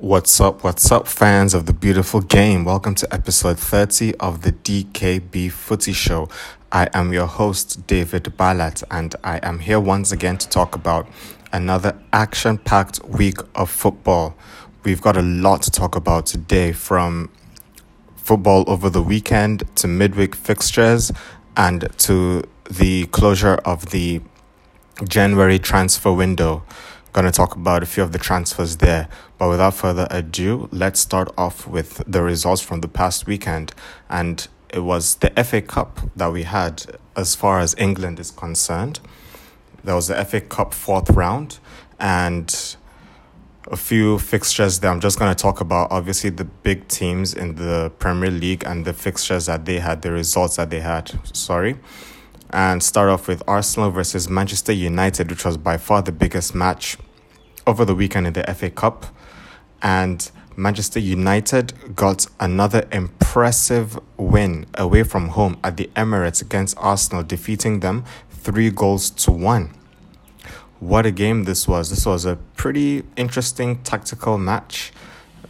What's up? What's up, fans of the beautiful game? Welcome to episode 30 of the DKB Footy Show. I am your host, David Balat, and I am here once again to talk about another action packed week of football. We've got a lot to talk about today from football over the weekend to midweek fixtures and to the closure of the January transfer window. Going to talk about a few of the transfers there. But without further ado, let's start off with the results from the past weekend. And it was the FA Cup that we had as far as England is concerned. There was the FA Cup fourth round and a few fixtures that I'm just going to talk about. Obviously, the big teams in the Premier League and the fixtures that they had, the results that they had. Sorry and start off with Arsenal versus Manchester United, which was by far the biggest match over the weekend in the FA Cup. And Manchester United got another impressive win away from home at the Emirates against Arsenal, defeating them three goals to one. What a game this was! This was a pretty interesting tactical match.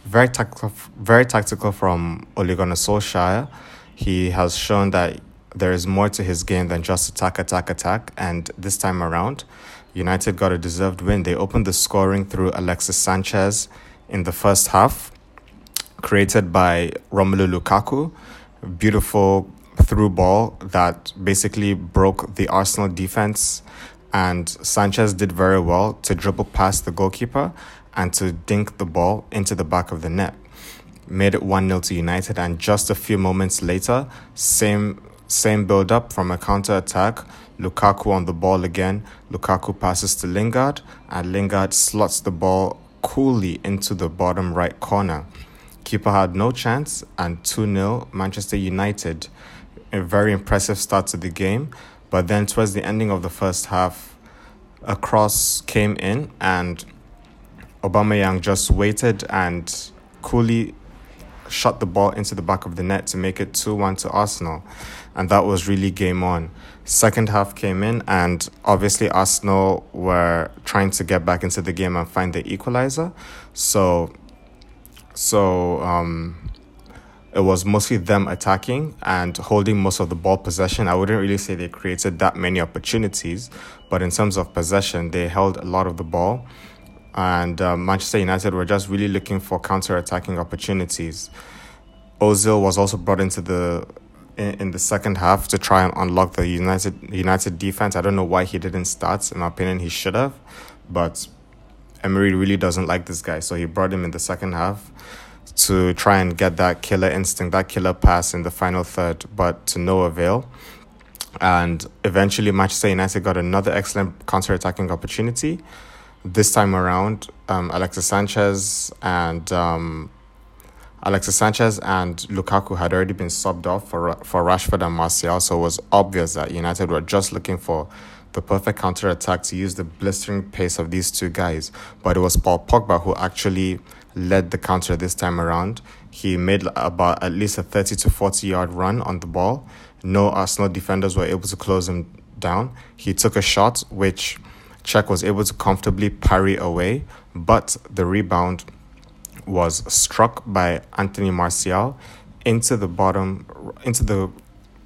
Very tactical, very tactical from Ole Gunnar Solskjaer. He has shown that there is more to his game than just attack, attack, attack. And this time around, United got a deserved win. They opened the scoring through Alexis Sanchez in the first half, created by Romelu Lukaku. Beautiful through ball that basically broke the Arsenal defense. And Sanchez did very well to dribble past the goalkeeper and to dink the ball into the back of the net. Made it 1 0 to United, and just a few moments later, same same build up from a counter attack. Lukaku on the ball again. Lukaku passes to Lingard, and Lingard slots the ball coolly into the bottom right corner. Keeper had no chance, and 2 0 Manchester United. A very impressive start to the game, but then towards the ending of the first half, a cross came in, and Aubameyang just waited and coolly shot the ball into the back of the net to make it 2 1 to Arsenal. And that was really game on. Second half came in, and obviously, Arsenal were trying to get back into the game and find the equalizer. So, so um, it was mostly them attacking and holding most of the ball possession. I wouldn't really say they created that many opportunities, but in terms of possession, they held a lot of the ball and uh, Manchester United were just really looking for counter-attacking opportunities. Ozil was also brought into the in, in, the second half to try and unlock the United United defense. I don't know why he didn't start. In my opinion, he should have, but Emery really doesn't like this guy, so he brought him in the second half to try and get that killer instinct, that killer pass in the final third, but to no avail. And eventually, Manchester United got another excellent counter-attacking opportunity this time around, um, Alexis Sanchez and um, Alexis Sanchez and Lukaku had already been subbed off for for Rashford and Martial, so it was obvious that United were just looking for the perfect counter attack to use the blistering pace of these two guys. But it was Paul Pogba who actually led the counter this time around. He made about at least a 30 to 40 yard run on the ball. No Arsenal defenders were able to close him down. He took a shot which Cech was able to comfortably parry away, but the rebound was struck by Anthony Martial into the bottom, into the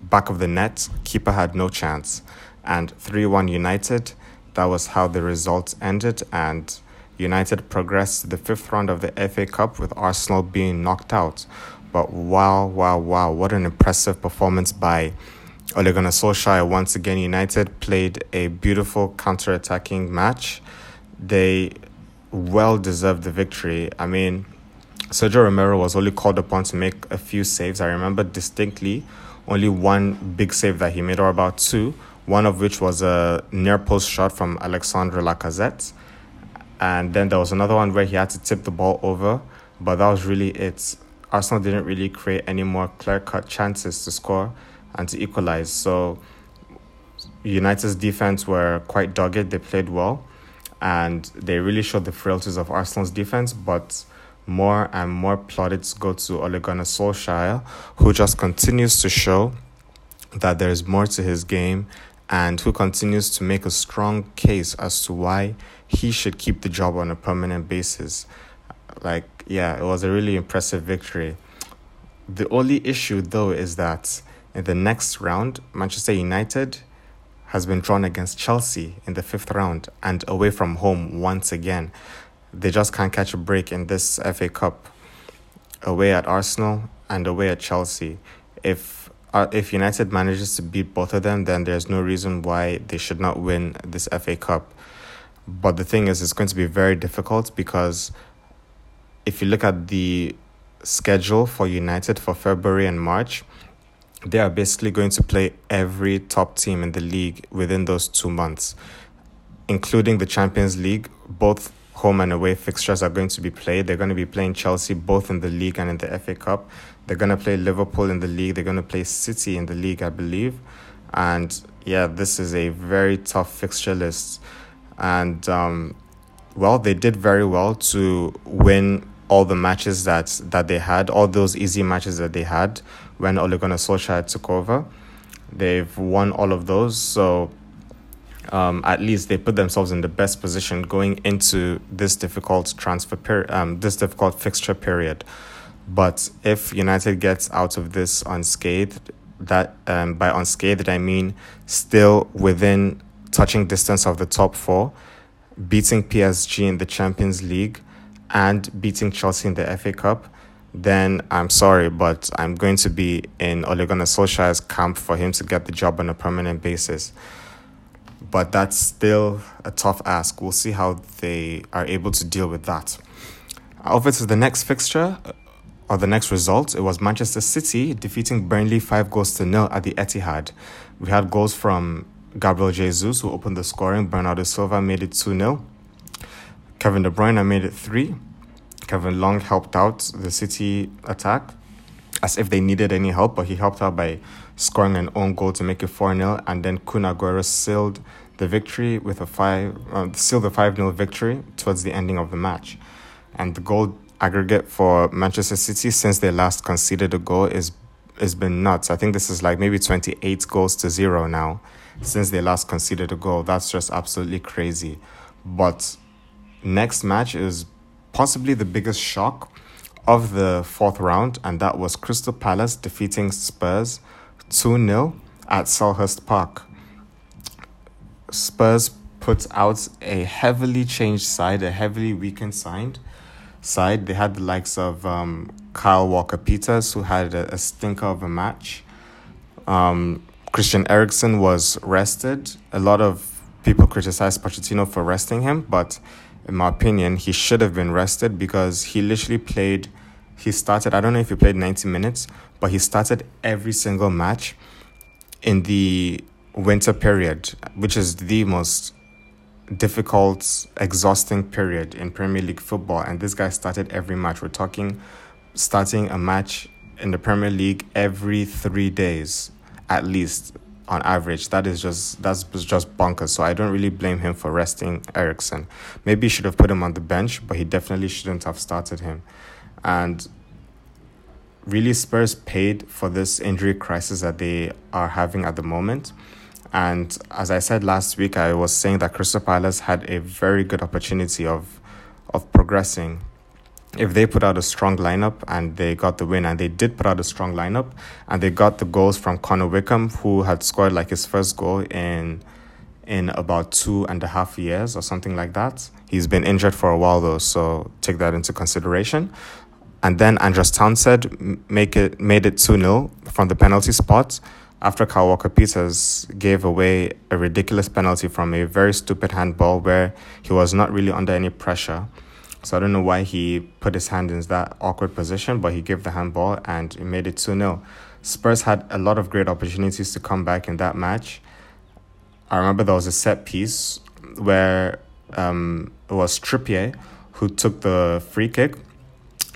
back of the net. Keeper had no chance. And 3 1 United, that was how the results ended. And United progressed to the fifth round of the FA Cup with Arsenal being knocked out. But wow, wow, wow, what an impressive performance by Ole Gunnar Solskjaer, once again, United played a beautiful counter-attacking match. They well deserved the victory. I mean, Sergio Romero was only called upon to make a few saves. I remember distinctly only one big save that he made, or about two, one of which was a near post shot from Alexandre Lacazette. And then there was another one where he had to tip the ball over, but that was really it. Arsenal didn't really create any more clear cut chances to score and to equalize. So United's defense were quite dogged. They played well, and they really showed the frailties of Arsenal's defense. But more and more plaudits go to Ole Gunnar Solskjaer, who just continues to show that there is more to his game and who continues to make a strong case as to why he should keep the job on a permanent basis. Like, yeah, it was a really impressive victory. The only issue, though, is that in the next round, Manchester United has been drawn against Chelsea in the fifth round and away from home once again. They just can't catch a break in this FA Cup. Away at Arsenal and away at Chelsea. If uh, if United manages to beat both of them, then there's no reason why they should not win this FA Cup. But the thing is, it's going to be very difficult because if you look at the schedule for United for February and March, they are basically going to play every top team in the league within those two months, including the Champions League. Both home and away fixtures are going to be played. They're going to be playing Chelsea both in the league and in the FA Cup. They're going to play Liverpool in the league. They're going to play City in the league, I believe. And yeah, this is a very tough fixture list and um, well, they did very well to win all the matches that that they had, all those easy matches that they had when Ole Gunnar Solskjaer took over. They've won all of those, so um, at least they put themselves in the best position going into this difficult transfer period, um, this difficult fixture period. But if United gets out of this unscathed, that um, by unscathed I mean still within touching distance of the top four, beating PSG in the Champions League, and beating Chelsea in the FA Cup, then I'm sorry, but I'm going to be in Ole Solskjaer's camp for him to get the job on a permanent basis. But that's still a tough ask. We'll see how they are able to deal with that. Over to the next fixture, uh, or the next result, it was Manchester City defeating Burnley five goals to nil at the Etihad. We had goals from Gabriel Jesus, who opened the scoring. Bernardo Silva made it 2 0. Kevin De Bruyne made it 3. Kevin Long helped out the City attack as if they needed any help, but he helped out by scoring an own goal to make it 4 0. And then Kun Aguero sealed the victory with a 5 uh, sealed the 5 0 victory towards the ending of the match. And the goal aggregate for Manchester City since they last conceded a goal is has been nuts. I think this is like maybe 28 goals to 0 now since they last conceded a goal. That's just absolutely crazy. But next match is possibly the biggest shock of the fourth round, and that was Crystal Palace defeating Spurs 2 0 at Selhurst Park. Spurs put out a heavily changed side, a heavily weakened side. Side they had the likes of um, Kyle Walker Peters, who had a, a stinker of a match. Um, Christian Eriksen was rested. A lot of people criticized Pochettino for resting him, but in my opinion, he should have been rested because he literally played. He started, I don't know if he played 90 minutes, but he started every single match in the winter period, which is the most difficult, exhausting period in Premier League football. And this guy started every match. We're talking starting a match in the Premier League every three days at least on average. That is just that's just bonkers. So I don't really blame him for resting Eriksen. Maybe he should have put him on the bench, but he definitely shouldn't have started him. And really Spurs paid for this injury crisis that they are having at the moment. And as I said last week, I was saying that Crystal Palace had a very good opportunity of of progressing if they put out a strong lineup and they got the win, and they did put out a strong lineup, and they got the goals from Connor Wickham, who had scored like his first goal in in about two and a half years or something like that. He's been injured for a while though, so take that into consideration. And then Andros Townsend make it made it 2 0 from the penalty spot after Kyle Walker Peters gave away a ridiculous penalty from a very stupid handball where he was not really under any pressure so I don't know why he put his hand in that awkward position, but he gave the handball and it made it 2 0. Spurs had a lot of great opportunities to come back in that match. I remember there was a set piece where um, it was Trippier who took the free kick.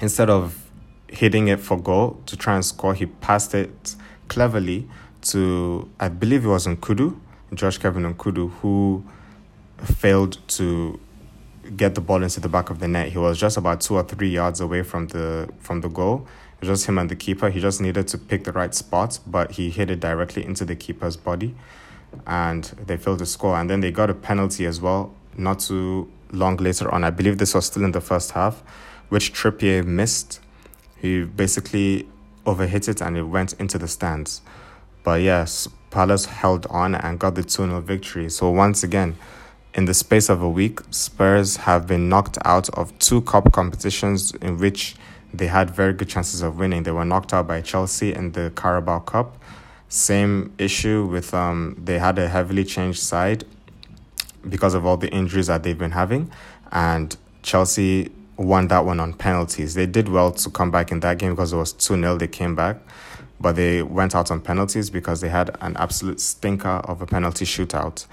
Instead of hitting it for goal to try and score, he passed it cleverly to, I believe it was Nkoudou, Josh Kevin Nkoudou, who failed to get the ball into the back of the net. He was just about two or three yards away from the from the goal. It was just him and the keeper. He just needed to pick the right spot, but he hit it directly into the keeper's body, and they failed to score. And then they got a penalty as well. Not too long later on, I believe this was still in the first half, which Trippier missed. He basically overhit it and it went into the stands. But yes, Palace held on and got the 2 0 victory. So once again, in the space of a week, Spurs have been knocked out of two cup competitions in which they had very good chances of winning. They were knocked out by Chelsea in the Carabao Cup. Same issue with um they had a heavily changed side because of all the injuries that they've been having and Chelsea won that one on penalties. They did well to come back in that game because it was 2 0. They came back, but they went out on penalties because they had an absolute stinker of a penalty shootout.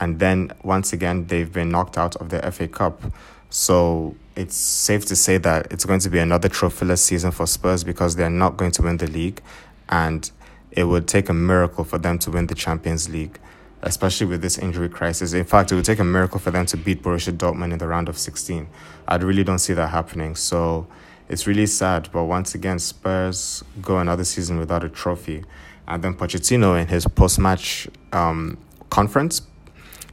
And then once again, they've been knocked out of the FA Cup. So it's safe to say that it's going to be another trophyless season for Spurs because they're not going to win the league. And it would take a miracle for them to win the Champions League especially with this injury crisis. In fact, it would take a miracle for them to beat Borussia Dortmund in the round of 16. I really don't see that happening. So it's really sad. But once again, Spurs go another season without a trophy. And then Pochettino, in his post match um, conference,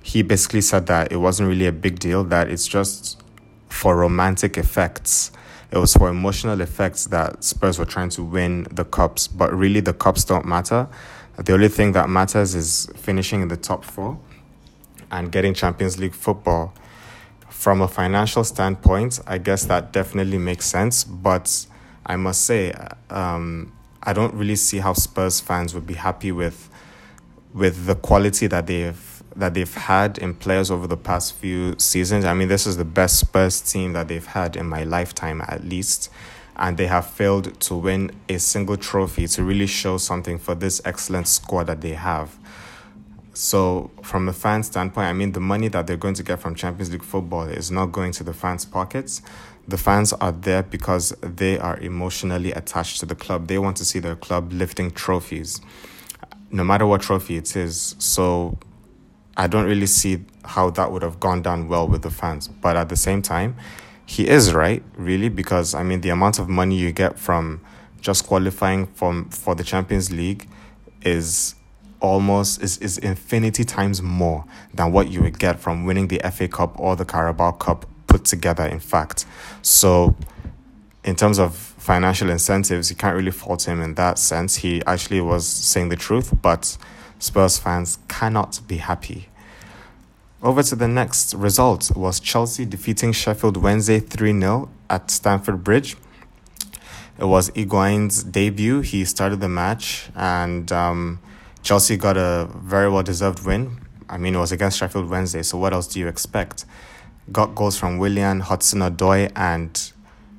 he basically said that it wasn't really a big deal, that it's just for romantic effects. It was for emotional effects that Spurs were trying to win the cups, but really the cups don't matter the only thing that matters is finishing in the top four and getting Champions League football. From a financial standpoint, I guess that definitely makes sense. But I must say, um, I don't really see how Spurs fans would be happy with with the quality that they've that they've had in players over the past few seasons. I mean, this is the best Spurs team that they've had in my lifetime, at least and they have failed to win a single trophy to really show something for this excellent squad that they have. So, from a fan standpoint, I mean, the money that they're going to get from Champions League football is not going to the fans' pockets. The fans are there because they are emotionally attached to the club. They want to see their club lifting trophies, no matter what trophy it is. So, I don't really see how that would have gone down well with the fans. But at the same time, he is right, really, because I mean the amount of money you get from just qualifying from for the Champions League is almost is, is infinity times more than what you would get from winning the FA Cup or the Carabao Cup put together, in fact. So in terms of financial incentives, you can't really fault him in that sense. He actually was saying the truth, but Spurs fans cannot be happy over to the next result was Chelsea defeating Sheffield Wednesday 3 0 at Stamford Bridge. It was Higuain's debut. He started the match, and um, Chelsea got a very well deserved win. I mean, it was against Sheffield Wednesday, so what else do you expect? Got goals from Willian, Hudson Odoi, and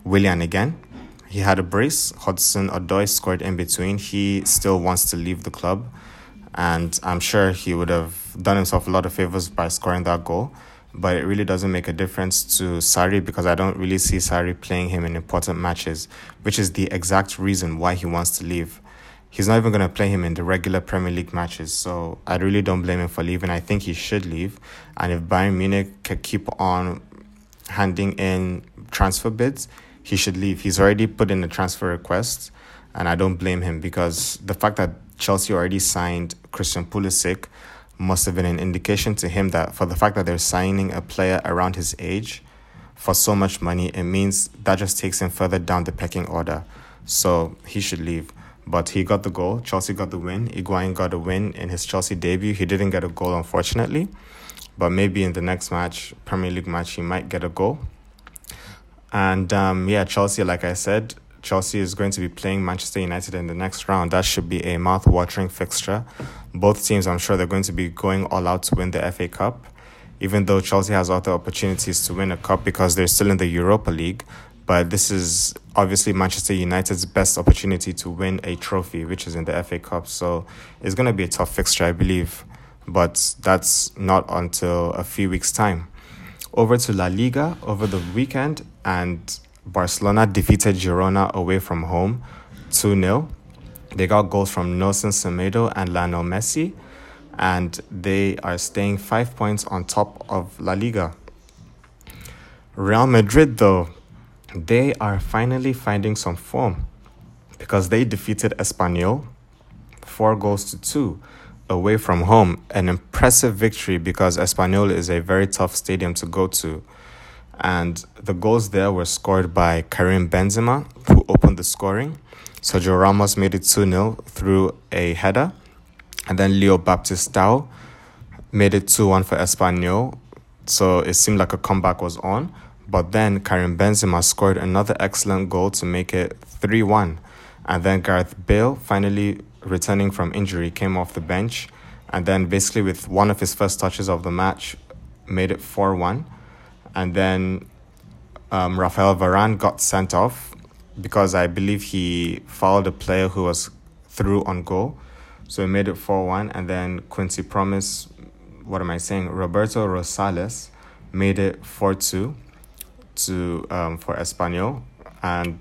Willian again. He had a brace. Hudson Odoi scored in between. He still wants to leave the club and I'm sure he would have done himself a lot of favors by scoring that goal. But it really doesn't make a difference to Sarri because I don't really see Sarri playing him in important matches, which is the exact reason why he wants to leave. He's not even going to play him in the regular Premier League matches, so I really don't blame him for leaving. I think he should leave. And if Bayern Munich can keep on handing in transfer bids, he should leave. He's already put in a transfer request, and I don't blame him because the fact that Chelsea already signed Christian Pulisic must have been an indication to him that for the fact that they're signing a player around his age for so much money, it means that just takes him further down the pecking order. So he should leave. But he got the goal. Chelsea got the win. Higuain got a win in his Chelsea debut. He didn't get a goal, unfortunately. But maybe in the next match, Premier League match, he might get a goal. And um, yeah, Chelsea, like I said, Chelsea is going to be playing Manchester United in the next round. That should be a mouth-watering fixture. Both teams, I'm sure, they're going to be going all out to win the FA Cup. Even though Chelsea has other opportunities to win a cup because they're still in the Europa League, but this is obviously Manchester United's best opportunity to win a trophy, which is in the FA Cup. So it's going to be a tough fixture, I believe, but that's not until a few weeks' time. Over to La Liga over the weekend, and Barcelona defeated Girona away from home 2 0. They got goals from Nelson Semedo and Lionel Messi, and they are staying five points on top of La Liga. Real Madrid, though, they are finally finding some form because they defeated Espanyol four goals to two away from home. An impressive victory because Espanyol is a very tough stadium to go to And the goals there were scored by Karim Benzema, who opened the scoring. Sergio Ramos made it 2 0 through a header. And then Leo Baptistao made it 2 1 for Espanyol. So it seemed like a comeback was on. But then Karim Benzema scored another excellent goal to make it 3 1. And then Gareth Bale, finally returning from injury, came off the bench. And then, basically, with one of his first touches of the match, made it 4 1. And then um, Rafael Varane got sent off because I believe he fouled a player who was through on goal. So he made it 4 1. And then Quincy Promes, what am I saying? Roberto Rosales made it 4 2 to um, for Espanyol. And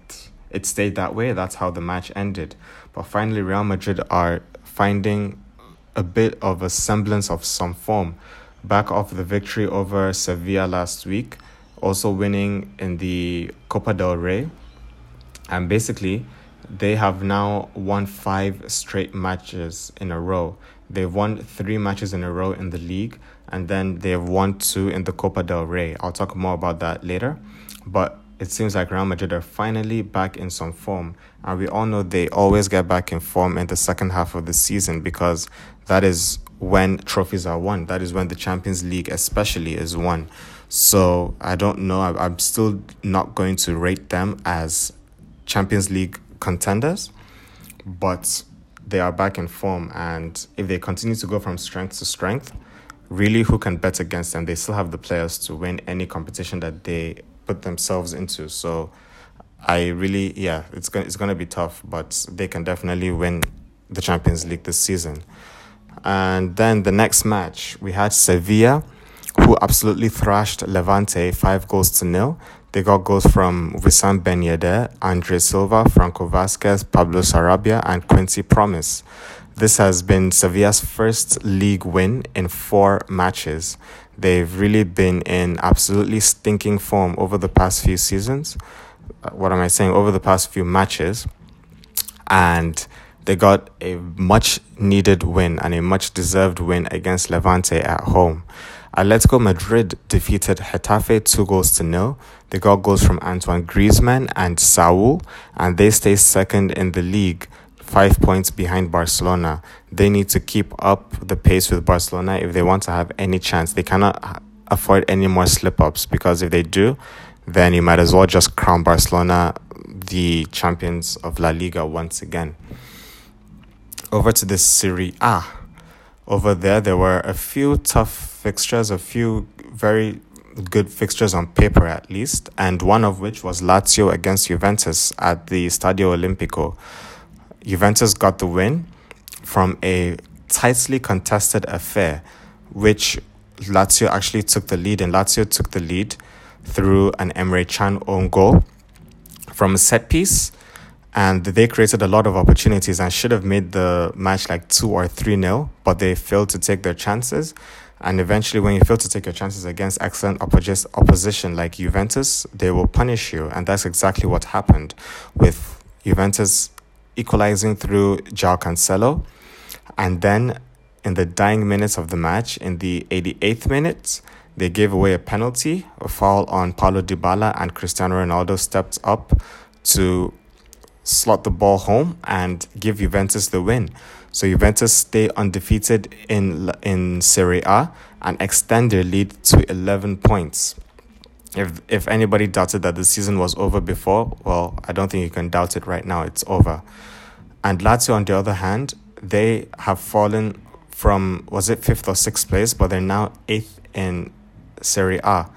it stayed that way. That's how the match ended. But finally, Real Madrid are finding a bit of a semblance of some form. Back off the victory over Sevilla last week, also winning in the Copa del Rey. And basically, they have now won five straight matches in a row. They've won three matches in a row in the league, and then they've won two in the Copa del Rey. I'll talk more about that later. But it seems like Real Madrid are finally back in some form. And we all know they always get back in form in the second half of the season because that is when trophies are won. That is when the Champions League, especially, is won. So I don't know. I'm still not going to rate them as Champions League contenders, but they are back in form. And if they continue to go from strength to strength, really, who can bet against them? They still have the players to win any competition that they put themselves into. So I really, yeah, it's going it's going to be tough, but they can definitely win the Champions League this season. And then the next match, we had Sevilla, who absolutely thrashed Levante five goals to nil. They got goals from Wissam Ben Yedder, Andre Silva, Franco Vázquez, Pablo Sarabia, and Quincy Promes. This has been Sevilla's first league win in four matches. They've really been in absolutely stinking form over the past few seasons. Uh, what am I saying? Over the past few matches. And they got a much needed win and a much deserved win against Levante at home. Atletico Madrid defeated Getafe two goals to nil. They got goals from Antoine Griezmann and Saul, and they stay second in the league five points behind Barcelona. They need to keep up the pace with Barcelona if they want to have any chance. They cannot afford any more slip ups because if they do, then you might as well just crown Barcelona the champions of La Liga once again. Over to the Serie A. Over there, there were a few tough fixtures, a few very good fixtures on paper at least, and one of which was Lazio against Juventus at the Stadio Olimpico. Juventus got the win from a tightly contested affair, which Lazio actually took the lead, and Lazio took the lead through an Emre Can own goal from a set piece. And they created a lot of opportunities and should have made the match like 2 or 3 nil, but they failed to take their chances. And eventually, when you fail to take your chances against excellent opposition like Juventus, they will punish you. And that's exactly what happened with Juventus equalizing through João Cancelo. And then in the dying minutes of the match, in the 88th minute, they gave away a penalty, a foul on Paulo Dybala, and Cristiano Ronaldo stepped up to slot the ball home and give Juventus the win. So Juventus stay undefeated in in Serie A and extend their lead to 11 points. If if anybody doubted that the season was over before, well, I don't think you can doubt it right now. It's over. And Lazio, on the other hand, they have fallen from was it fifth or sixth place, but they're now eighth in Serie A,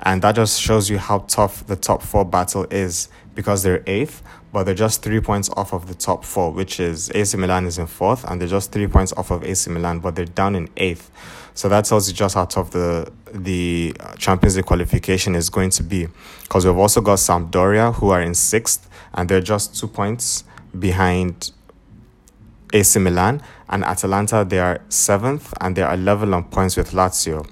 and that just shows you how tough the top four battle is because they're eighth, but they're just three points off of the top four, which is AC Milan is in fourth, and they're just three points off of AC Milan, but they're down in eighth. So that tells you just how tough the the Champions League qualification is going to be. Because we've also got Sampdoria who are in sixth, and they're just two points behind AC Milan, and Atalanta they are seventh, and they are level on points with Lazio,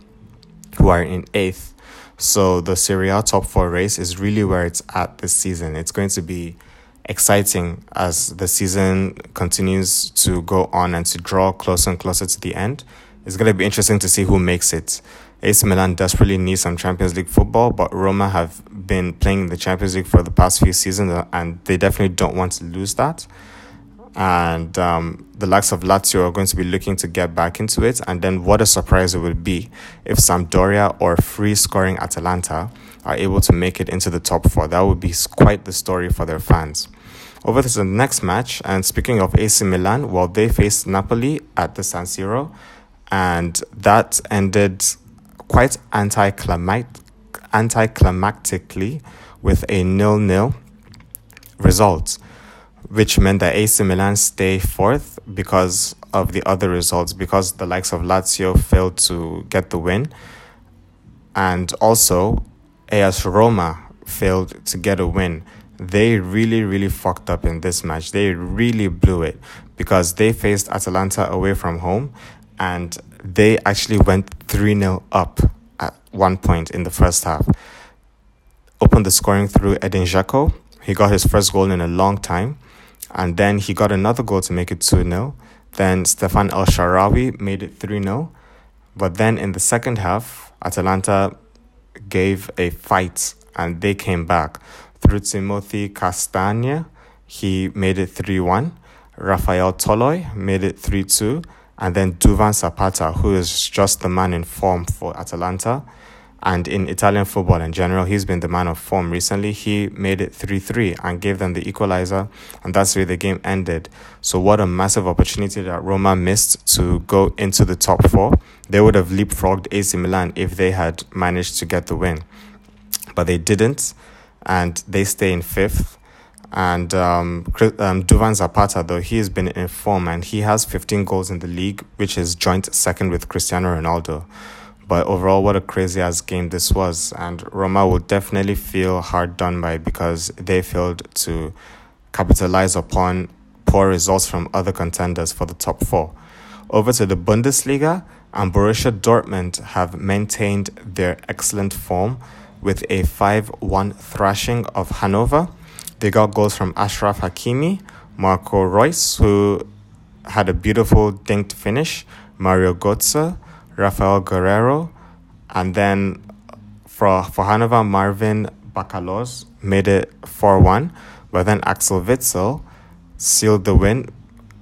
who are in eighth. So the Serie A top four race is really where it's at this season. It's going to be exciting as the season continues to go on and to draw closer and closer to the end. It's going to be interesting to see who makes it. AC Milan desperately needs some Champions League football, but Roma have been playing the Champions League for the past few seasons, and they definitely don't want to lose that. And um, the likes of Lazio are going to be looking to get back into it. And then, what a surprise it would be if Sampdoria or free scoring Atalanta are able to make it into the top four. That would be quite the story for their fans. Over to the next match, and speaking of AC Milan, well, they faced Napoli at the San Siro, and that ended quite anticlimactically with a nil-nil result, which meant that AC Milan stay fourth because of the other results, because the likes of Lazio failed to get the win, and also AS Roma failed to get a win. They really, really fucked up in this match. They really blew it because they faced Atalanta away from home and they actually went 3 0 up at one point in the first half. Opened the scoring through Edin Dzeko. He got his first goal in a long time. And then he got another goal to make it 2 0. Then Stephan El Shaarawy made it 3 0. But then in the second half, Atalanta gave a fight and they came back. Through Timothy Castagne, he made it 3 1. Rafael Toloi made it 3 2. And then Duvan Zapata, who is just the man in form for Atalanta. And in Italian football in general, he's been the man of form recently. He made it 3 3 and gave them the equalizer, and that's where the game ended. So, what a massive opportunity that Roma missed to go into the top four. They would have leapfrogged AC Milan if they had managed to get the win. But they didn't, and they stay in fifth. And um, um, Duvan Zapata, though, he has been in form and he has 15 goals in the league, which is joint second with Cristiano Ronaldo. But overall, what a crazy ass game this was. And Roma will definitely feel hard done by because they failed to capitalize upon poor results from other contenders for the top four. Over to the Bundesliga, and Borussia Dortmund have maintained their excellent form with a 5 1 thrashing of Hanover. They got goals from Achraf Hakimi, Marco Reus, who had a beautiful dinked finish, Mario Götze, Raphael Guerreiro, and then for, for Hanover, Marvin Bakalorz made it 4 1, but then Axel Witsel sealed the win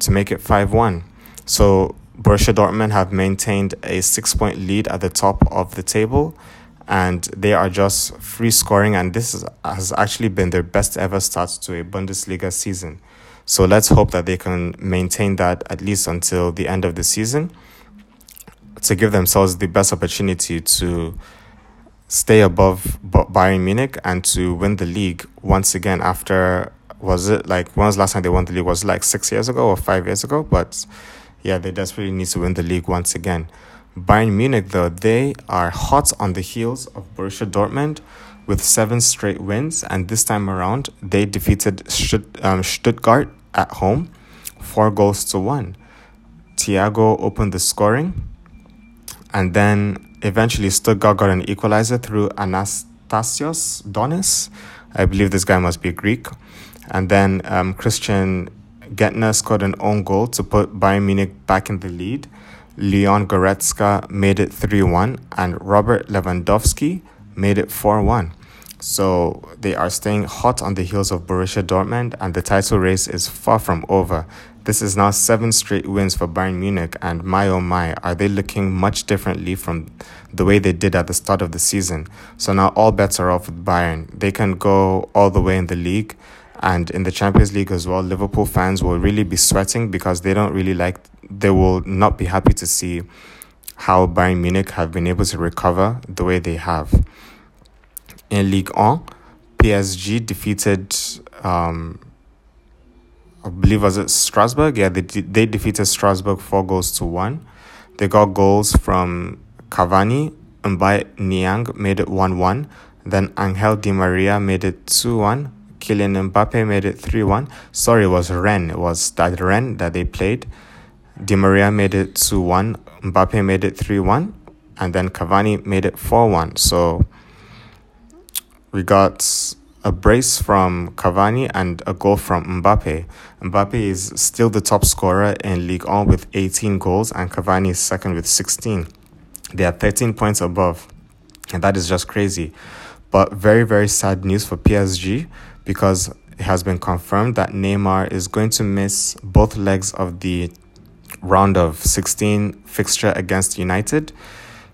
to make it 5 1. So Borussia Dortmund have maintained a six point lead at the top of the table and they are just free scoring and this is, has actually been their best ever start to a Bundesliga season. So let's hope that they can maintain that at least until the end of the season to give themselves the best opportunity to stay above Bayern Munich and to win the league once again after was it like when was the last time they won the league? Was like 6 years ago or 5 years ago? But yeah they desperately need to win the league once again. Bayern Munich, though, they are hot on the heels of Borussia Dortmund with seven straight wins, and this time around they defeated um, Stuttgart at home, four goals to one. Thiago opened the scoring, and then eventually Stuttgart got an equalizer through Anastasios Donis. I believe this guy must be Greek. And then um, Christian Gentner scored an own goal to put Bayern Munich back in the lead. Leon Goretzka made it 3 1, and Robert Lewandowski made it 4 1. So they are staying hot on the heels of Borussia Dortmund, and the title race is far from over. This is now seven straight wins for Bayern Munich, and my oh my, are they looking much differently from the way they did at the start of the season? So now all bets are off with Bayern. They can go all the way in the league, and in the Champions League as well. Liverpool fans will really be sweating because they don't really like they will not be happy to see how Bayern Munich have been able to recover the way they have. In Ligue 1, PSG defeated, um, I believe was it Strasbourg? Yeah, they they defeated Strasbourg four goals to one. They got goals from Cavani and M'Baye Niang made it one one. Then Angel Di Maria made it two one. Kylian Mbappe made it 3 1. Sorry, it was Rennes. It was that Rennes that they played. Di Maria made it 2 1, Mbappe made it 3 1, and then Cavani made it 4 1. So we got a brace from Cavani and a goal from Mbappe. Mbappe is still the top scorer in Ligue 1 with 18 goals, and Cavani is second with 16. They are 13 points above, and that is just crazy. But very, very sad news for PSG because it has been confirmed that Neymar is going to miss both legs of the round of 16 fixture against United.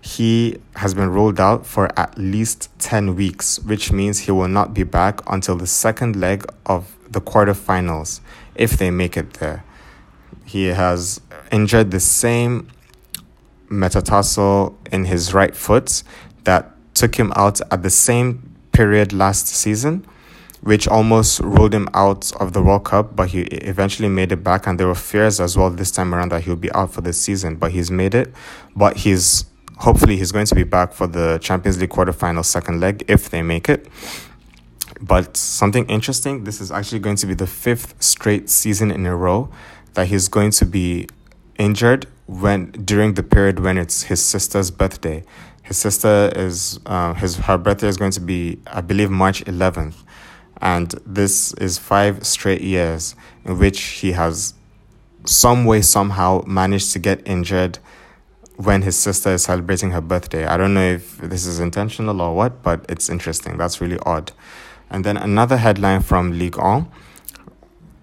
He has been ruled out for at least 10 weeks, which means he will not be back until the second leg of the quarterfinals if they make it there. He has injured the same metatarsal in his right foot that took him out at the same period last season, which almost ruled him out of the World Cup, but he eventually made it back. And there were fears as well this time around that he'll be out for the season, but he's made it. But he's hopefully he's going to be back for the Champions League quarterfinal second leg if they make it. But something interesting, this is actually going to be the fifth straight season in a row that he's going to be injured when during the period when it's his sister's birthday. His sister is uh, his her birthday is going to be I believe March 11th, and this is five straight years in which he has some way somehow managed to get injured when his sister is celebrating her birthday. I don't know if this is intentional or what, but it's interesting. That's really odd. And then another headline from Ligue 1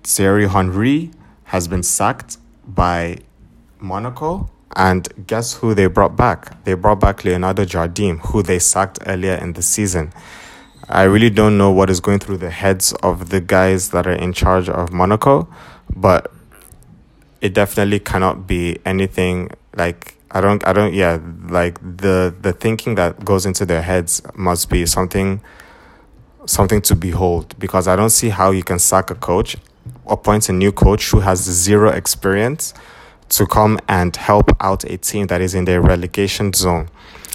Thierry Henry has been sacked by Monaco. And guess who they brought back? They brought back Leonardo Jardim, who they sacked earlier in the season. I really don't know what is going through the heads of the guys that are in charge of Monaco, but it definitely cannot be anything like I don't I don't yeah like the the thinking that goes into their heads must be something something to behold because I don't see how you can sack a coach, appoint a new coach who has zero experience to come and help out a team that is in the relegation zone.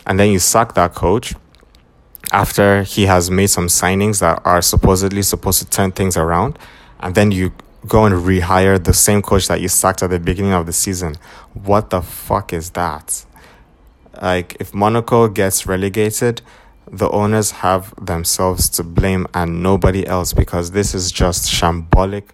And then you sack that coach after he has made some signings that are supposedly supposed to turn things around. And then you go and rehire the same coach that you sacked at the beginning of the season. What the fuck is that? Like, if Monaco gets relegated, the owners have themselves to blame and nobody else because this is just shambolic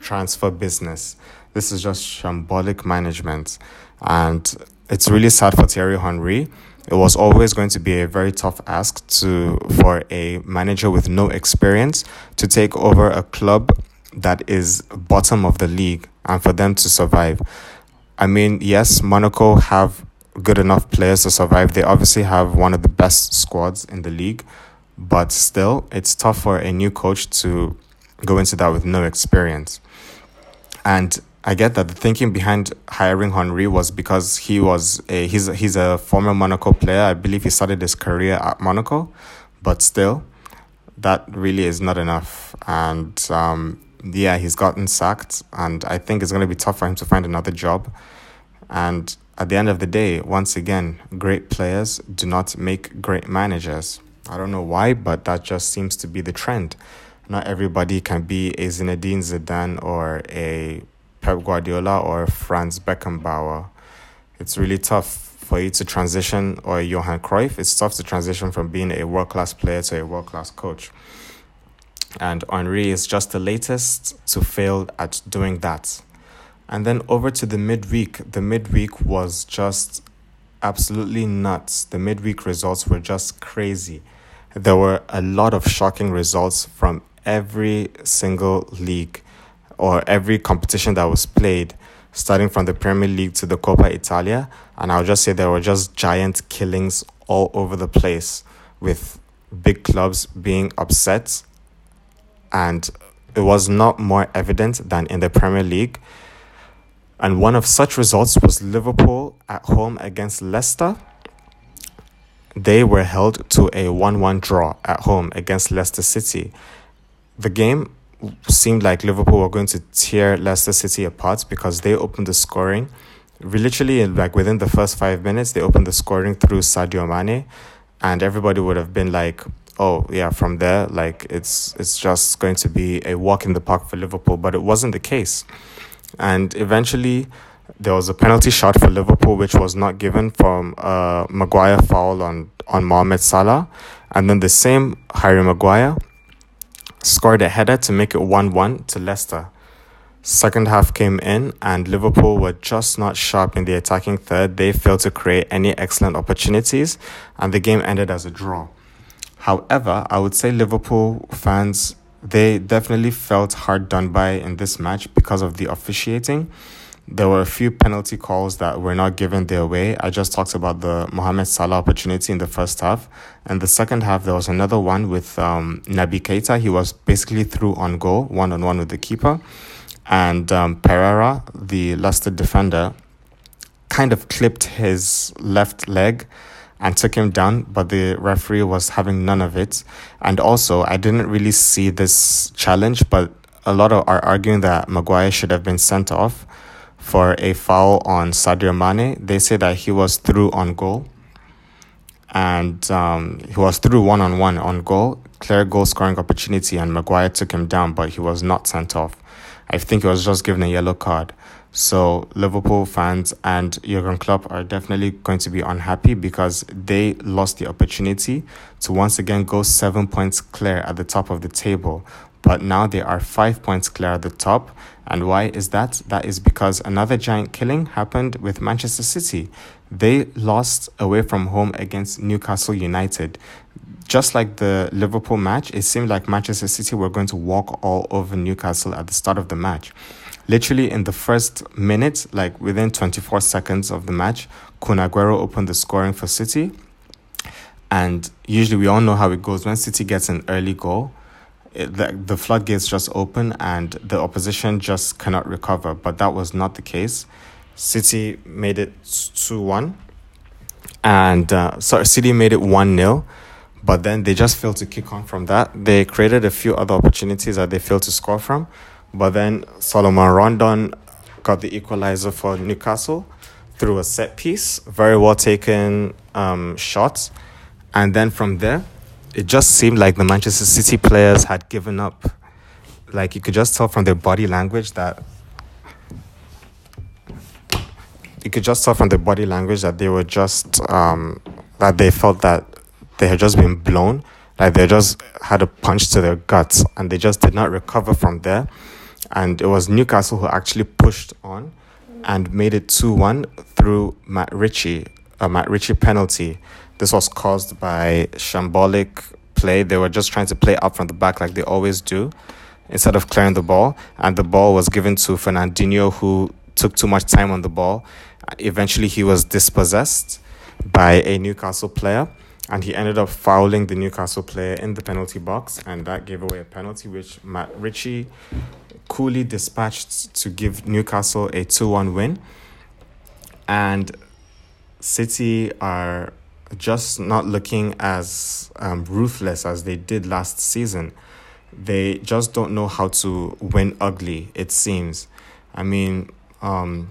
transfer business. This is just shambolic management. And it's really sad for Thierry Henry. It was always going to be a very tough ask to for a manager with no experience to take over a club that is bottom of the league and for them to survive. I mean, yes, Monaco have good enough players to survive. They obviously have one of the best squads in the league, but still, it's tough for a new coach to go into that with no experience. And I get that the thinking behind hiring Henry was because he was a he's a, he's a former Monaco player. I believe he started his career at Monaco, but still, that really is not enough. And um, yeah, he's gotten sacked, and I think it's going to be tough for him to find another job. And at the end of the day, once again, great players do not make great managers. I don't know why, but that just seems to be the trend. Not everybody can be a Zinedine Zidane or a Pep Guardiola or Franz Beckenbauer. It's really tough for you to transition, or Johan Cruyff, it's tough to transition from being a world class player to a world class coach. And Henry is just the latest to fail at doing that. And then over to the midweek. The midweek was just absolutely nuts. The midweek results were just crazy. There were a lot of shocking results from every single league or every competition that was played, starting from the Premier League to the Coppa Italia. And I'll just say there were just giant killings all over the place with big clubs being upset. And it was not more evident than in the Premier League and one of such results was Liverpool at home against Leicester. They were held to a 1 1 draw at home against Leicester City. The game seemed like Liverpool were going to tear Leicester City apart because they opened the scoring. Literally, like within the first five minutes, they opened the scoring through Sadio Mane, and everybody would have been like, "Oh yeah," from there, like it's it's just going to be a walk in the park for Liverpool. But it wasn't the case. And eventually, there was a penalty shot for Liverpool, which was not given from uh, Maguire foul on, on Mohamed Salah. And then the same Harry Maguire scored a header to make it 1 1 to Leicester. Second half came in, and Liverpool were just not sharp in the attacking third. They failed to create any excellent opportunities, and the game ended as a draw. However, I would say Liverpool fans they definitely felt hard done by in this match because of the officiating. There were a few penalty calls that were not given their way. I just talked about the Mohamed Salah opportunity in the first half. And the second half, there was another one with um, Naby Keita. He was basically through on goal, one on one with the keeper. And um, Pereira, the Leicester defender, kind of clipped his left leg and took him down, but the referee was having none of it. And also, I didn't really see this challenge, but a lot of are arguing that Maguire should have been sent off for a foul on Sadio Mane. They say that he was through on goal, and um, he was through one on one on goal, clear goal scoring opportunity, and Maguire took him down, but he was not sent off. I think he was just given a yellow card. So Liverpool fans and Jurgen Klopp are definitely going to be unhappy because they lost the opportunity to once again go seven points clear at the top of the table. But now they are five points clear at the top. And why is that? That is because another giant killing happened with Manchester City. They lost away from home against Newcastle United. Just like the Liverpool match, it seemed like Manchester City were going to walk all over Newcastle at the start of the match literally in the first minute, like within 24 seconds of the match, Kun Aguero opened the scoring for City. And usually we all know how it goes. When City gets an early goal, it, the, the floodgates just open and the opposition just cannot recover. But that was not the case. City made it 2 1. And uh, sorry, City made it 1 0 but then they just failed to kick on from that. They created a few other opportunities that they failed to score from, but then Solomon Rondon got the equalizer for Newcastle through a set piece, very well taken um, shot. And then from there, it just seemed like the Manchester City players had given up. Like you could just tell from their body language that you could just tell from their body language that they were just um, that they felt that they had just been blown, like they just had a punch to their guts, and they just did not recover from there and it was Newcastle who actually pushed on and made it 2 1 through Matt Ritchie, a Matt Ritchie penalty. This was caused by shambolic play. They were just trying to play up from the back like they always do instead of clearing the ball. And the ball was given to Fernandinho, who took too much time on the ball. Eventually, he was dispossessed by a Newcastle player and he ended up fouling the Newcastle player in the penalty box, and that gave away a penalty which Matt Ritchie coolly dispatched to give Newcastle a 2 1 win. And City are just not looking as um, ruthless as they did last season. They just don't know how to win ugly, it seems. I mean, um,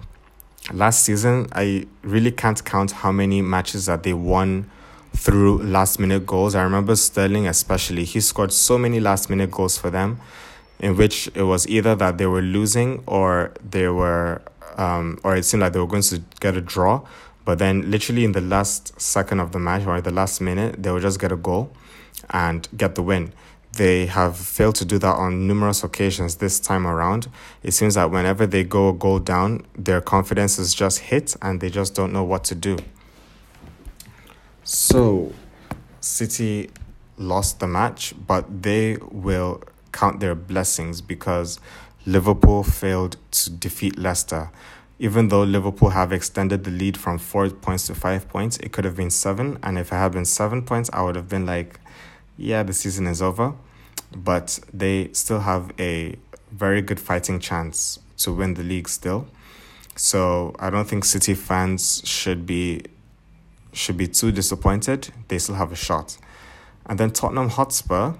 last season, I really can't count how many matches that they won through last minute goals. I remember Sterling, especially, he scored so many last minute goals for them in which it was either that they were losing or they were, um, or it seemed like they were going to get a draw. But then, literally in the last second of the match or the last minute, they would just get a goal and get the win. They have failed to do that on numerous occasions this time around. It seems that whenever they go a goal down, their confidence is just hit and they just don't know what to do. So, City lost the match, but they will count their blessings because Liverpool failed to defeat Leicester. Even though Liverpool have extended the lead from four points to five points, it could have been seven. And if it had been seven points, I would have been like, yeah, the season is over. But they still have a very good fighting chance to win the league still. So I don't think City fans should be should be too disappointed. They still have a shot. And then Tottenham Hotspur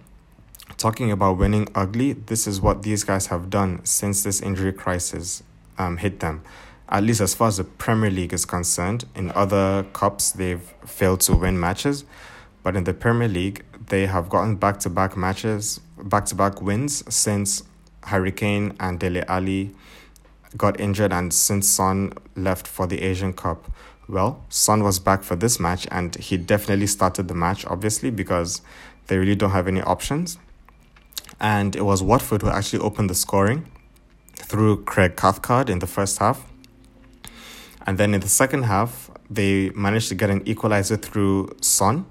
talking about winning ugly, this is what these guys have done since this injury crisis um, hit them. At least as far as the Premier League is concerned, in other cups they've failed to win matches, but in the Premier League they have gotten back to back matches, back to back wins since Harry Kane and Dele Alli got injured and since Son left for the Asian Cup. Well, Son was back for this match and he definitely started the match, obviously, because they really don't have any options and it was Watford who actually opened the scoring through Craig Cathcart in the first half. And then in the second half, they managed to get an equalizer through Son.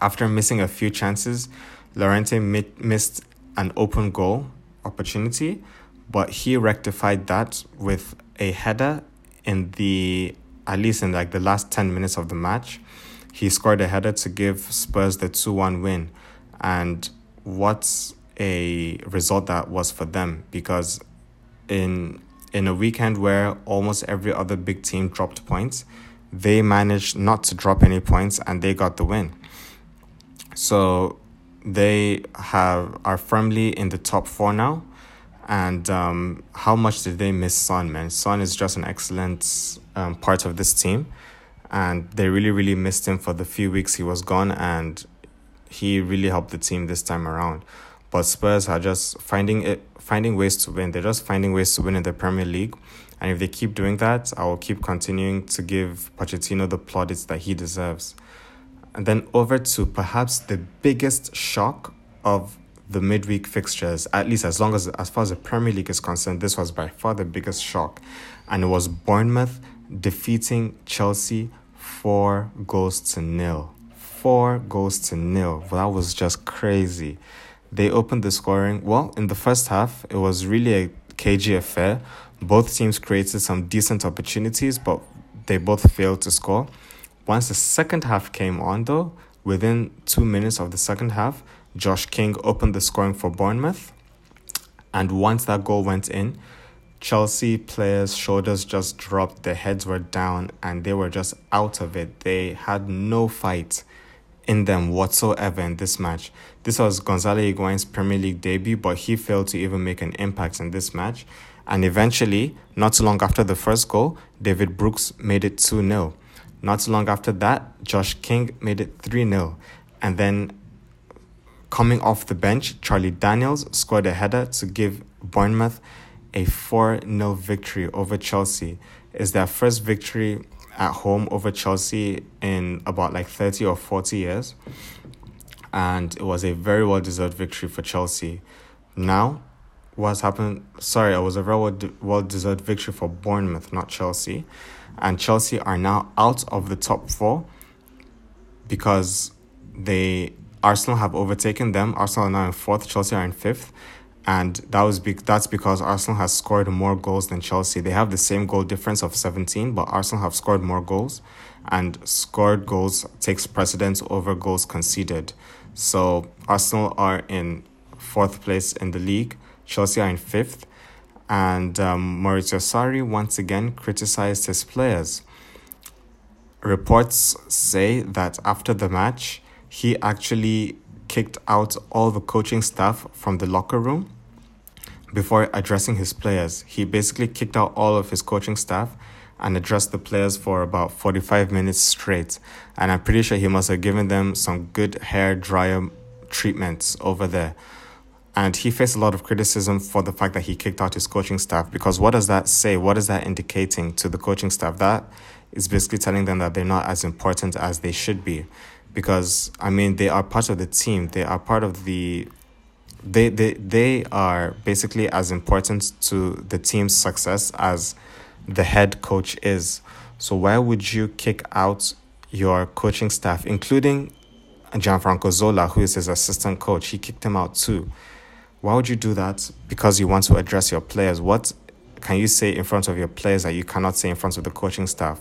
After missing a few chances, Llorente mi- missed an open goal opportunity, but he rectified that with a header in the at least in like the last 10 minutes of the match. He scored a header to give Spurs the 2-1 win. And what's a result that was for them because in in a weekend where almost every other big team dropped points, they managed not to drop any points and they got the win. So they have are firmly in the top four now. And um, how much did they miss Son, man? Son is just an excellent um, part of this team. And they really, really missed him for the few weeks he was gone. And he really helped the team this time around. But Spurs are just finding it, finding ways to win. They're just finding ways to win in the Premier League. And if they keep doing that, I will keep continuing to give Pochettino the plaudits that he deserves. And then over to perhaps the biggest shock of the midweek fixtures, at least as long as as far as the Premier League is concerned, this was by far the biggest shock. And it was Bournemouth defeating Chelsea four goals to nil. Four goals to nil. Well, that was just crazy. They opened the scoring. Well, in the first half, it was really a cagey affair. Both teams created some decent opportunities, but they both failed to score. Once the second half came on, though, within two minutes of the second half, Josh King opened the scoring for Bournemouth. And once that goal went in, Chelsea players' shoulders just dropped, their heads were down, and they were just out of it. They had no fight in them whatsoever in this match. This was Gonzalo Higuain's Premier League debut, but he failed to even make an impact in this match. And eventually, not long after the first goal, David Brooks made it 2 0. Not long after that, Josh King made it 3 0. And then, coming off the bench, Charlie Daniels scored a header to give Bournemouth a 4 0 victory over Chelsea. Is their first victory at home over Chelsea in about like 30 or 40 years. And it was a very well deserved victory for Chelsea. Now, what's happened? Sorry, it was a very well deserved victory for Bournemouth, not Chelsea. And Chelsea are now out of the top four because they Arsenal have overtaken them. Arsenal are now in fourth, Chelsea are in fifth and that was be- that's because Arsenal has scored more goals than Chelsea. They have the same goal difference of 17, but Arsenal have scored more goals, and scored goals takes precedence over goals conceded. So Arsenal are in fourth place in the league, Chelsea are in fifth, and um, Maurizio Sarri once again criticized his players. Reports say that after the match, he actually kicked out all the coaching staff from the locker room before addressing his players. He basically kicked out all of his coaching staff and addressed the players for about 45 minutes straight. And I'm pretty sure he must have given them some good hair dryer treatments over there. And he faced a lot of criticism for the fact that he kicked out his coaching staff because what does that say? What is that indicating to the coaching staff? That is basically telling them that they're not as important as they should be. Because, I mean, they are part of the team, they are part of the they, they, they are basically as important to the team's success as the head coach is. So why would you kick out your coaching staff, including Gianfranco Zola, who is his assistant coach? He kicked him out too. Why would you do that? Because you want to address your players. What can you say in front of your players that you cannot say in front of the coaching staff?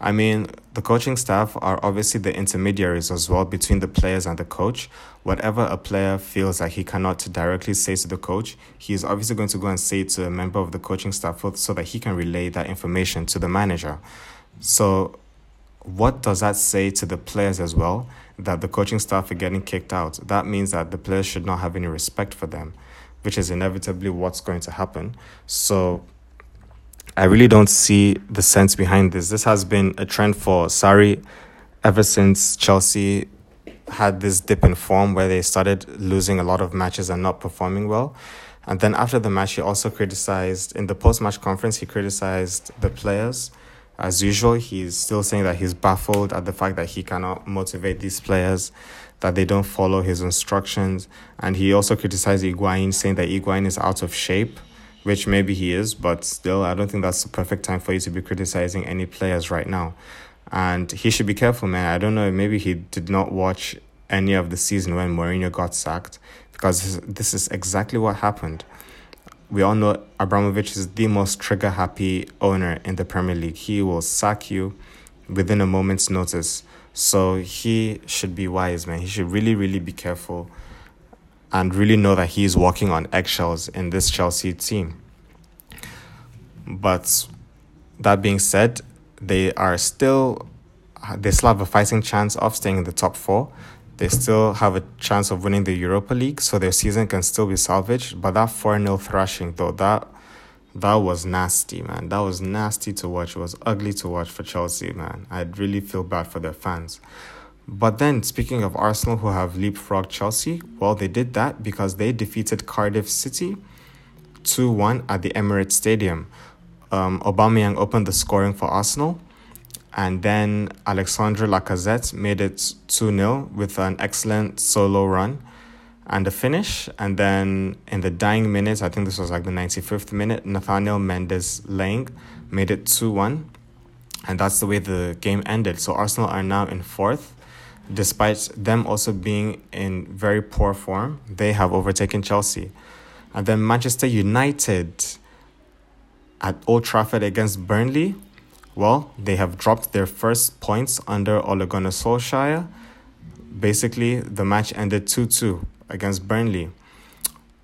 I mean, the coaching staff are obviously the intermediaries as well between the players and the coach. Whatever a player feels like he cannot directly say to the coach, he is obviously going to go and say to a member of the coaching staff so that he can relay that information to the manager. So, what does that say to the players as well? That the coaching staff are getting kicked out. That means that the players should not have any respect for them, which is inevitably what's going to happen. So, I really don't see the sense behind this. This has been a trend for Sarri ever since Chelsea had this dip in form where they started losing a lot of matches and not performing well. And then after the match, he also criticized, in the post match conference, he criticized the players. As usual, he's still saying that he's baffled at the fact that he cannot motivate these players, that they don't follow his instructions. And he also criticized Higuain, saying that Higuain is out of shape which maybe he is, but still, I don't think that's the perfect time for you to be criticizing any players right now. And he should be careful, man. I don't know, maybe he did not watch any of the season when Mourinho got sacked, because this is exactly what happened. We all know Abramovich is the most trigger happy owner in the Premier League. He will sack you within a moment's notice. So he should be wise, man. He should really, really be careful and really know that he's walking on eggshells in this Chelsea team. But that being said, they are still they still have a fighting chance of staying in the top four. They still have a chance of winning the Europa League, so their season can still be salvaged. But that 4 0 thrashing, though, that that was nasty, man. That was nasty to watch. It was ugly to watch for Chelsea, man. I'd really feel bad for their fans. But then, speaking of Arsenal, who have leapfrogged Chelsea, well, they did that because they defeated Cardiff City 2 1 at the Emirates Stadium. Um, Aubameyang opened the scoring for Arsenal, and then Alexandre Lacazette made it 2 0 with an excellent solo run and a finish. And then in the dying minutes, I think this was like the 95th minute, Nathaniel Mendez-Laing made it 2 1. And that's the way the game ended. So Arsenal are now in fourth despite them also being in very poor form, they have overtaken Chelsea. And then Manchester United at Old Trafford against Burnley, well, they have dropped their first points under Ole Gunnar Solskjaer. Basically, the match ended 2 2 against Burnley.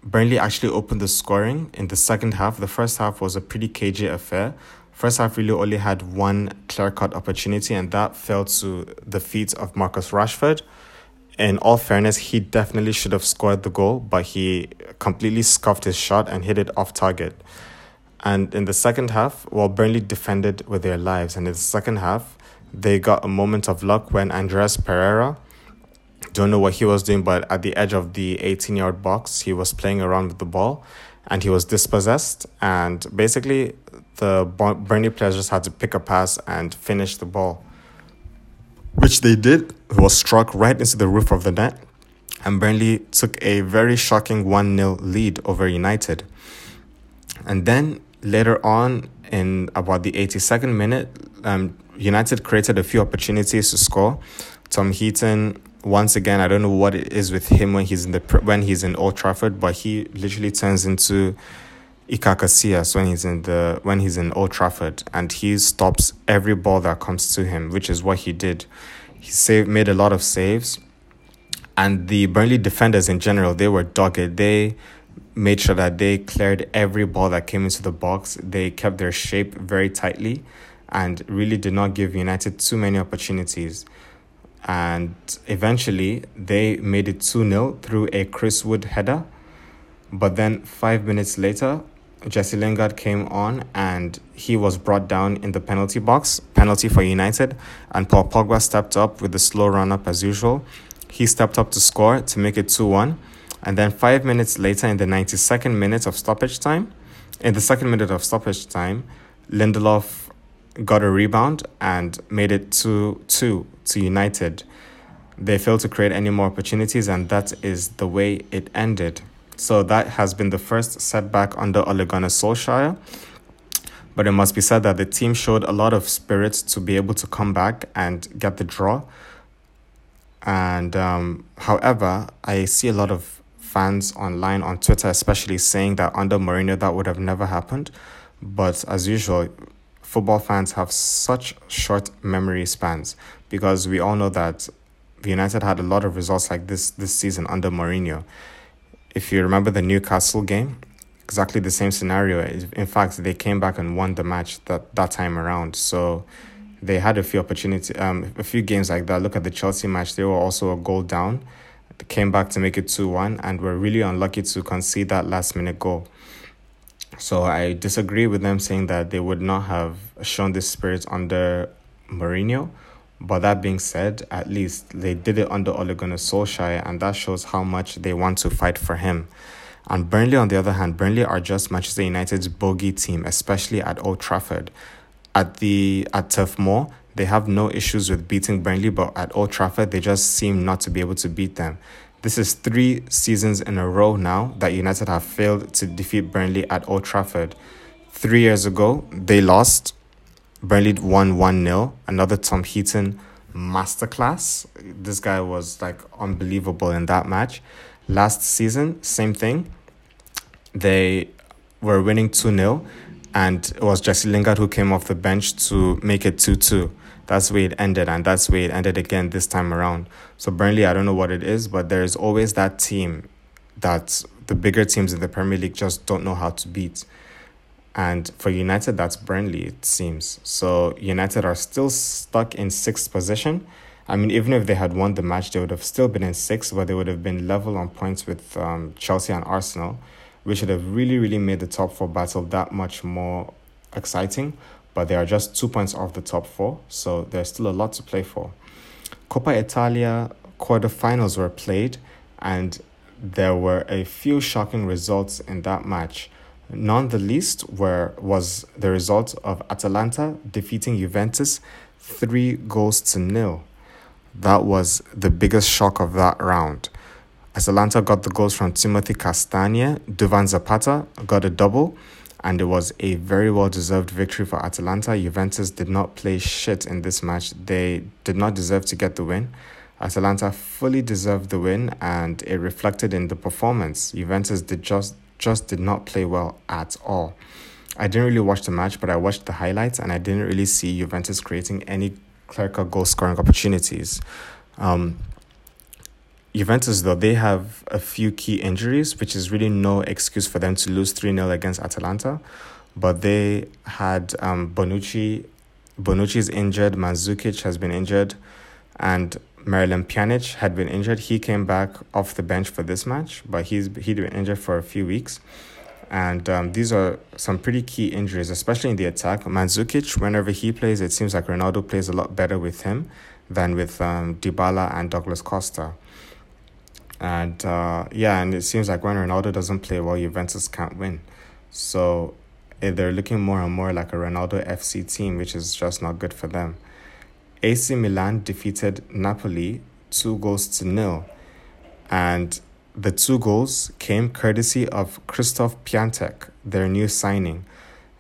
Burnley actually opened the scoring in the second half. The first half was a pretty cagey affair. First half really only had one clear cut opportunity, and that fell to the feet of Marcus Rashford. In all fairness, he definitely should have scored the goal, but he completely scuffed his shot and hit it off target. And in the second half, well, Burnley defended with their lives. And in the second half, they got a moment of luck when Andreas Pereira, don't know what he was doing, but at the edge of the 18 yard box, he was playing around with the ball and he was dispossessed. And basically, the Burnley players just had to pick a pass and finish the ball, which they did. It was struck right into the roof of the net, and Burnley took a very shocking 1 0 lead over United. And then later on, in about the 82nd minute, um, United created a few opportunities to score. Tom Heaton once again, I don't know what it is with him when he's in the when he's in Old Trafford, but he literally turns into Iker Casillas when he's in the when he's in Old Trafford, and he stops every ball that comes to him, which is what he did. He saved, made a lot of saves, and the Burnley defenders in general they were dogged. They made sure that they cleared every ball that came into the box. They kept their shape very tightly, and really did not give United too many opportunities. And eventually, they made it 2 0 through a Chris Wood header. But then, five minutes later, Jesse Lingard came on and he was brought down in the penalty box, penalty for United, and Paul Pogba stepped up with the slow run up as usual. He stepped up to score to make it 2 1. And then five minutes later, in the 92nd minute of stoppage time, in the second minute of stoppage time, Lindelof got a rebound and made it 2 2 to United. They failed to create any more opportunities, and that is the way it ended. So that has been the first setback under Ole Gunnar Solskjaer. But it must be said that the team showed a lot of spirit to be able to come back and get the draw. And um, however, I see a lot of fans online on Twitter, especially saying that under Mourinho that would have never happened. But as usual, football fans have such short memory spans because we all know that United had a lot of results like this this season under Mourinho if you remember the Newcastle game, exactly the same scenario. In fact, they came back and won the match that, that time around. So they had a few opportunity, um, a few games like that. Look at the Chelsea match; they were also a goal down. They came back to make it two one, and were really unlucky to concede that last minute goal. So I disagree with them saying that they would not have shown this spirit under Mourinho. But that being said, at least they did it under Ole Gunnar Solskjaer, and that shows how much they want to fight for him. And Burnley, on the other hand, Burnley are just Manchester United's bogey team, especially at Old Trafford. At the at Turf Moor, they have no issues with beating Burnley, but at Old Trafford, they just seem not to be able to beat them. This is three seasons in a row now that United have failed to defeat Burnley at Old Trafford. Three years ago, they lost. Burnley won 1 0. Another Tom Heaton masterclass. This guy was like unbelievable in that match. Last season, same thing. They were winning 2 0, and it was Jesse Lingard who came off the bench to make it 2 2. That's where it ended, and that's where it ended again this time around. So, Burnley, I don't know what it is, but there's always that team that the bigger teams in the Premier League just don't know how to beat. And for United, that's Burnley, it seems. So, United are still stuck in sixth position. I mean, even if they had won the match, they would have still been in sixth, but they would have been level on points with um, Chelsea and Arsenal which would have really, really made the top four battle that much more exciting. But they are just two points off the top four, so there's still a lot to play for. Coppa Italia quarterfinals were played, and there were a few shocking results in that match. None the least were was the result of Atalanta defeating Juventus three goals to nil. That was the biggest shock of that round. Atalanta got the goals from Timothy Castagne. Duvan Zapata got a double, and it was a very well deserved victory for Atalanta. Juventus did not play shit in this match. They did not deserve to get the win. Atalanta fully deserved the win, and it reflected in the performance. Juventus did just just did not play well at all. I didn't really watch the match, but I watched the highlights, and I didn't really see Juventus creating any clear cut goal scoring opportunities. Um, Juventus, though, they have a few key injuries, which is really no excuse for them to lose 3 0 against Atalanta. But they had um, Bonucci. Bonucci's injured, Mandzukic has been injured, and Miralem Pjanic had been injured. He came back off the bench for this match, but he's he'd been injured for a few weeks. And um, these are some pretty key injuries, especially in the attack. Mandzukic, whenever he plays, it seems like Ronaldo plays a lot better with him than with um, Dybala and Douglas Costa. And uh, yeah, and it seems like when Ronaldo doesn't play well, Juventus can't win. So eh, they're looking more and more like a Ronaldo FC team, which is just not good for them. AC Milan defeated Napoli two goals to nil. And the two goals came courtesy of Christoph Piatek, their new signing.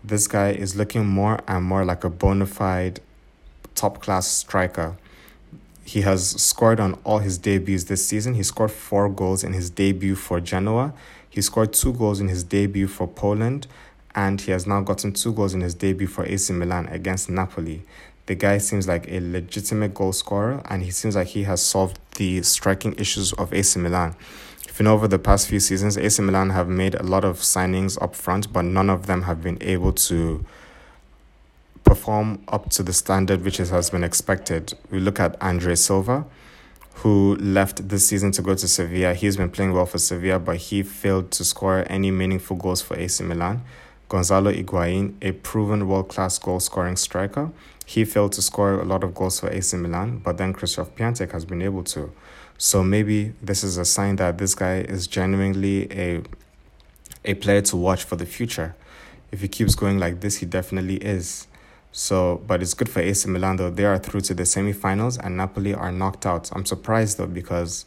This guy is looking more and more like a bona fide top class striker. He has scored on all his debuts this season. He scored four goals in his debut for Genoa. He scored two goals in his debut for Poland. And he has now gotten two goals in his debut for AC Milan against Napoli. The guy seems like a legitimate goal scorer, and he seems like he has solved the striking issues of AC Milan. If you know, over the past few seasons, AC Milan have made a lot of signings up front, but none of them have been able to perform up to the standard which has been expected. We look at Andre Silva, who left this season to go to Sevilla. He's been playing well for Sevilla, but he failed to score any meaningful goals for AC Milan. Gonzalo Higuain, a proven world class goal scoring striker, he failed to score a lot of goals for AC Milan, but then Christoph Piatek has been able to. So maybe this is a sign that this guy is genuinely a a player to watch for the future. If he keeps going like this, he definitely is. So, but it's good for AC Milan though. They are through to the semi-finals and Napoli are knocked out. I'm surprised though because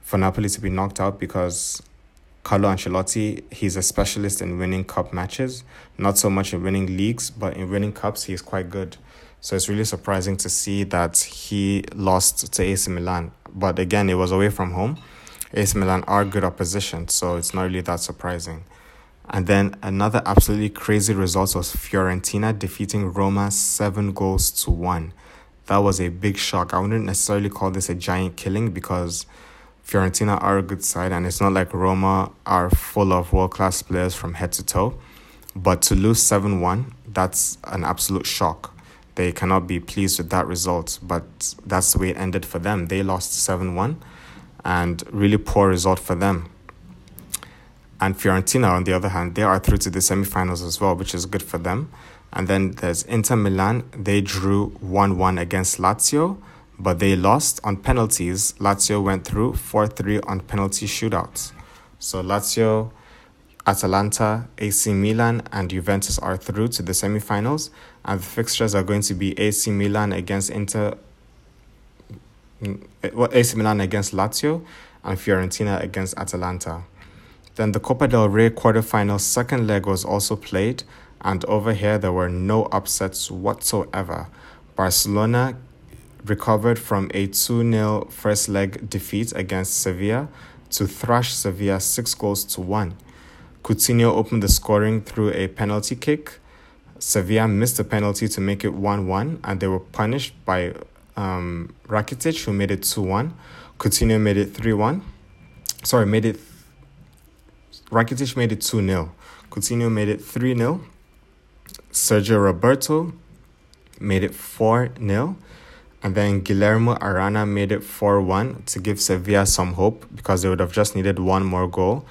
for Napoli to be knocked out because Carlo Ancelotti, he's a specialist in winning cup matches, not so much in winning leagues, but in winning cups, he's quite good. So it's really surprising to see that he lost to AC Milan. But again, it was away from home. AC Milan are good opposition, so it's not really that surprising. And then another absolutely crazy result was Fiorentina defeating Roma seven goals to one. That was a big shock. I wouldn't necessarily call this a giant killing because Fiorentina are a good side, and it's not like Roma are full of world class players from head to toe. But to lose 7 1, that's an absolute shock. They cannot be pleased with that result, but that's the way it ended for them. They lost 7 1, and really poor result for them. And Fiorentina, on the other hand, they are through to the semi-finals as well, which is good for them. And then there's Inter Milan. They drew 1 1 against Lazio, but they lost on penalties. Lazio went through 4 3 on penalty shootouts. So Lazio, Atalanta, AC Milan, and Juventus are through to the semi-finals. And the fixtures are going to be AC Milan against Inter. Mm, AC Milan against Lazio and Fiorentina against Atalanta. Then the Copa del Rey quarterfinal second leg was also played, and over here there were no upsets whatsoever. Barcelona recovered from a 2 0 first leg defeat against Sevilla to thrash Sevilla 6 goals to 1. Coutinho opened the scoring through a penalty kick. Sevilla missed a penalty to make it 1 1, and they were punished by um, Rakitic, who made it 2 1. Coutinho made it 3 1. Sorry, made it. Rakitic made it 2 0. Coutinho made it 3 0. Sergio Roberto made it 4 0. And then Guillermo Arana made it 4 1 to give Sevilla some hope because they would have just needed one more goal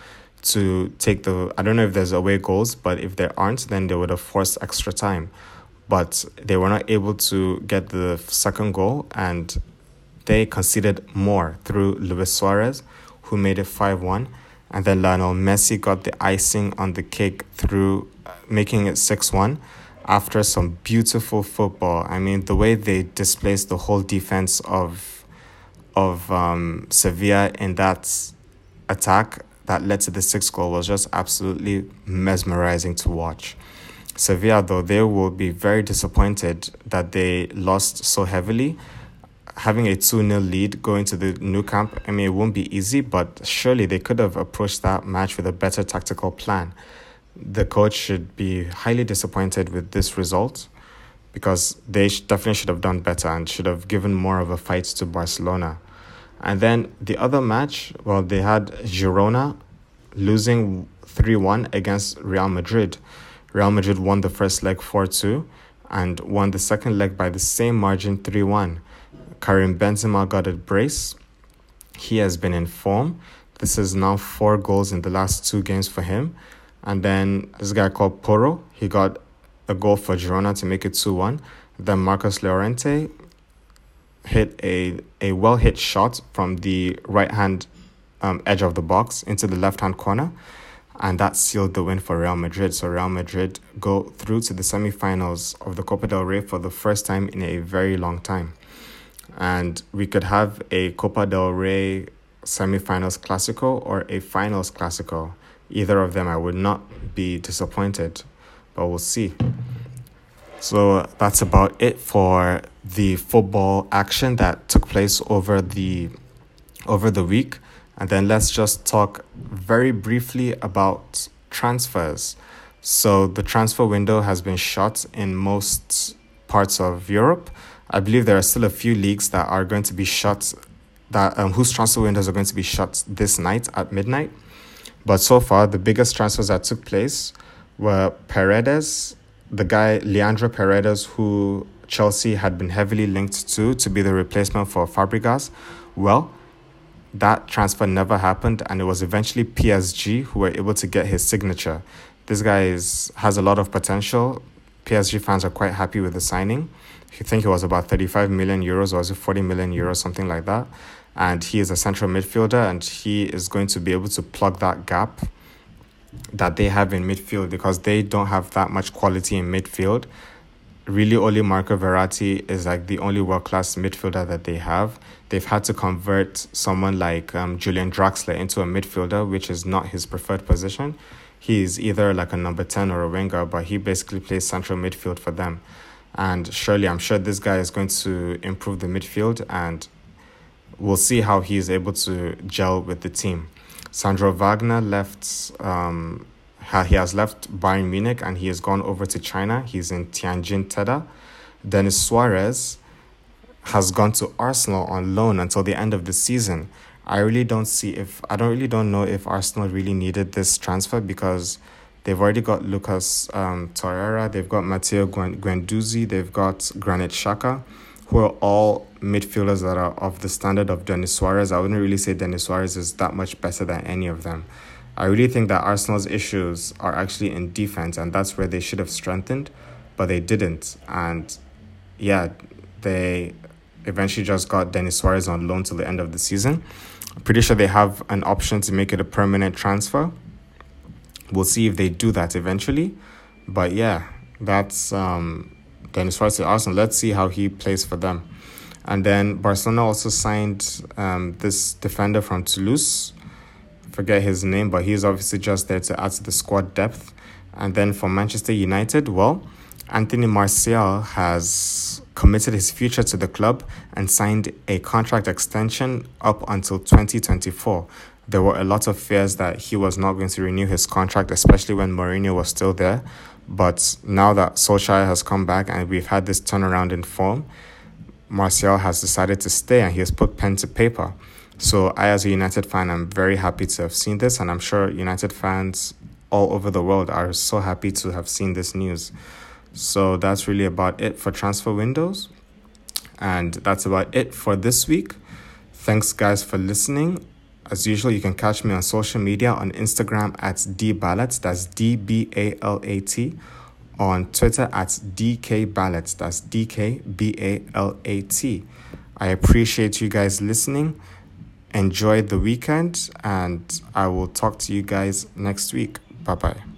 to take the. I don't know if there's away goals, but if there aren't, then they would have forced extra time. But they were not able to get the second goal, and they conceded more through Luis Suarez, who made it 5 1. And then Lionel Messi got the icing on the cake through uh, making it 6 1 after some beautiful football. I mean, the way they displaced the whole defense of of um, Sevilla in that attack that led to the sixth goal was just absolutely mesmerizing to watch. Sevilla, though, they will be very disappointed that they lost so heavily. Having a 2 0 lead going to the Nou Camp, I mean, it won't be easy, but surely they could have approached that match with a better tactical plan the coach should be highly disappointed with this result because they definitely should have done better and should have given more of a fight to Barcelona. And then the other match, well, they had Girona losing 3 1 against Real Madrid. Real Madrid won the first leg 4 2 and won the second leg by the same margin 3 1. Karim Benzema got a brace. He has been in form. This is now four goals in the last two games for him and then this guy called Poro, he got a goal for Girona to make it 2 1. Then Marcos Llorente hit a, a well hit shot from the right hand um, edge of the box into the left hand corner. And that sealed the win for Real Madrid. So Real Madrid go through to the semi-finals of the Copa del Rey for the first time in a very long time. And we could have a Copa del Rey semi-finals Clasico or a finals Clasico either of them, I would not be disappointed, but we'll see. So that's about it for the football action that took place over the over the week. And then let's just talk very briefly about transfers. So the transfer window has been shut in most parts of Europe. I believe there are still a few leagues that are going to be shut that um, whose transfer windows are going to be shut this night at midnight. But so far, the biggest transfers that took place were Paredes, the guy Leandro Paredes, who Chelsea had been heavily linked to to be the replacement for Fabregas. Well, that transfer never happened, and it was eventually PSG who were able to get his signature. This guy is, has a lot of potential. PSG fans are quite happy with the signing. I think it was about 35 million euros or was it 40 million euros, something like that and he is a central midfielder and he is going to be able to plug that gap that they have in midfield because they don't have that much quality in midfield. Really, only Marco Verratti is like the only world class midfielder that they have. They've had to convert someone like um, Julian Draxler into a midfielder, which is not his preferred position. He's either like a number 10 or a winger, but he basically plays central midfield for them. And surely, I'm sure this guy is going to improve the midfield and we'll see how he is able to gel with the team. Sandro Wagner left. Um, he has left Bayern Munich and he has gone over to China. He's in Tianjin Teda. Denis Suarez has gone to Arsenal on loan until the end of the season. I really don't see if I don't really don't know if Arsenal really needed this transfer because they've already got Lucas um, Torreira, they've got Matteo Guendouzi, they've got Granit Xhaka who are all midfielders that are of the standard of Denis Suarez. I wouldn't really say Denis Suarez is that much better than any of them. I really think that Arsenal's issues are actually in defense, and that's where they should have strengthened, but they didn't. And yeah, they eventually just got Denis Suarez on loan till the end of the season. I'm pretty sure they have an option to make it a permanent transfer. We'll see if they do that eventually. But yeah, that's um, Denis Suarez to Arsenal. Let's see how he plays for them. And then Barcelona also signed um, this defender from Toulouse. Forget his name, but he's obviously just there to add to the squad depth. And then for Manchester United, well, Anthony Martial has committed his future to the club and signed a contract extension up until 2024. There were a lot of fears that he was not going to renew his contract, especially when Mourinho was still there. But now that Solskjaer has come back and we've had this turnaround in form, Martial has decided to stay and he has put pen to paper. So I, as a United fan, I'm very happy to have seen this, and I'm sure United fans all over the world are so happy to have seen this news. So that's really about it for transfer windows. And that's about it for this week. Thanks, guys, for listening. As usual, you can catch me on social media on Instagram at dbalat, that's D B A L A T, on Twitter at dkbalat, that's D K B A L A T. I appreciate you guys listening. Enjoy the weekend, and I will talk to you guys next week. Bye bye.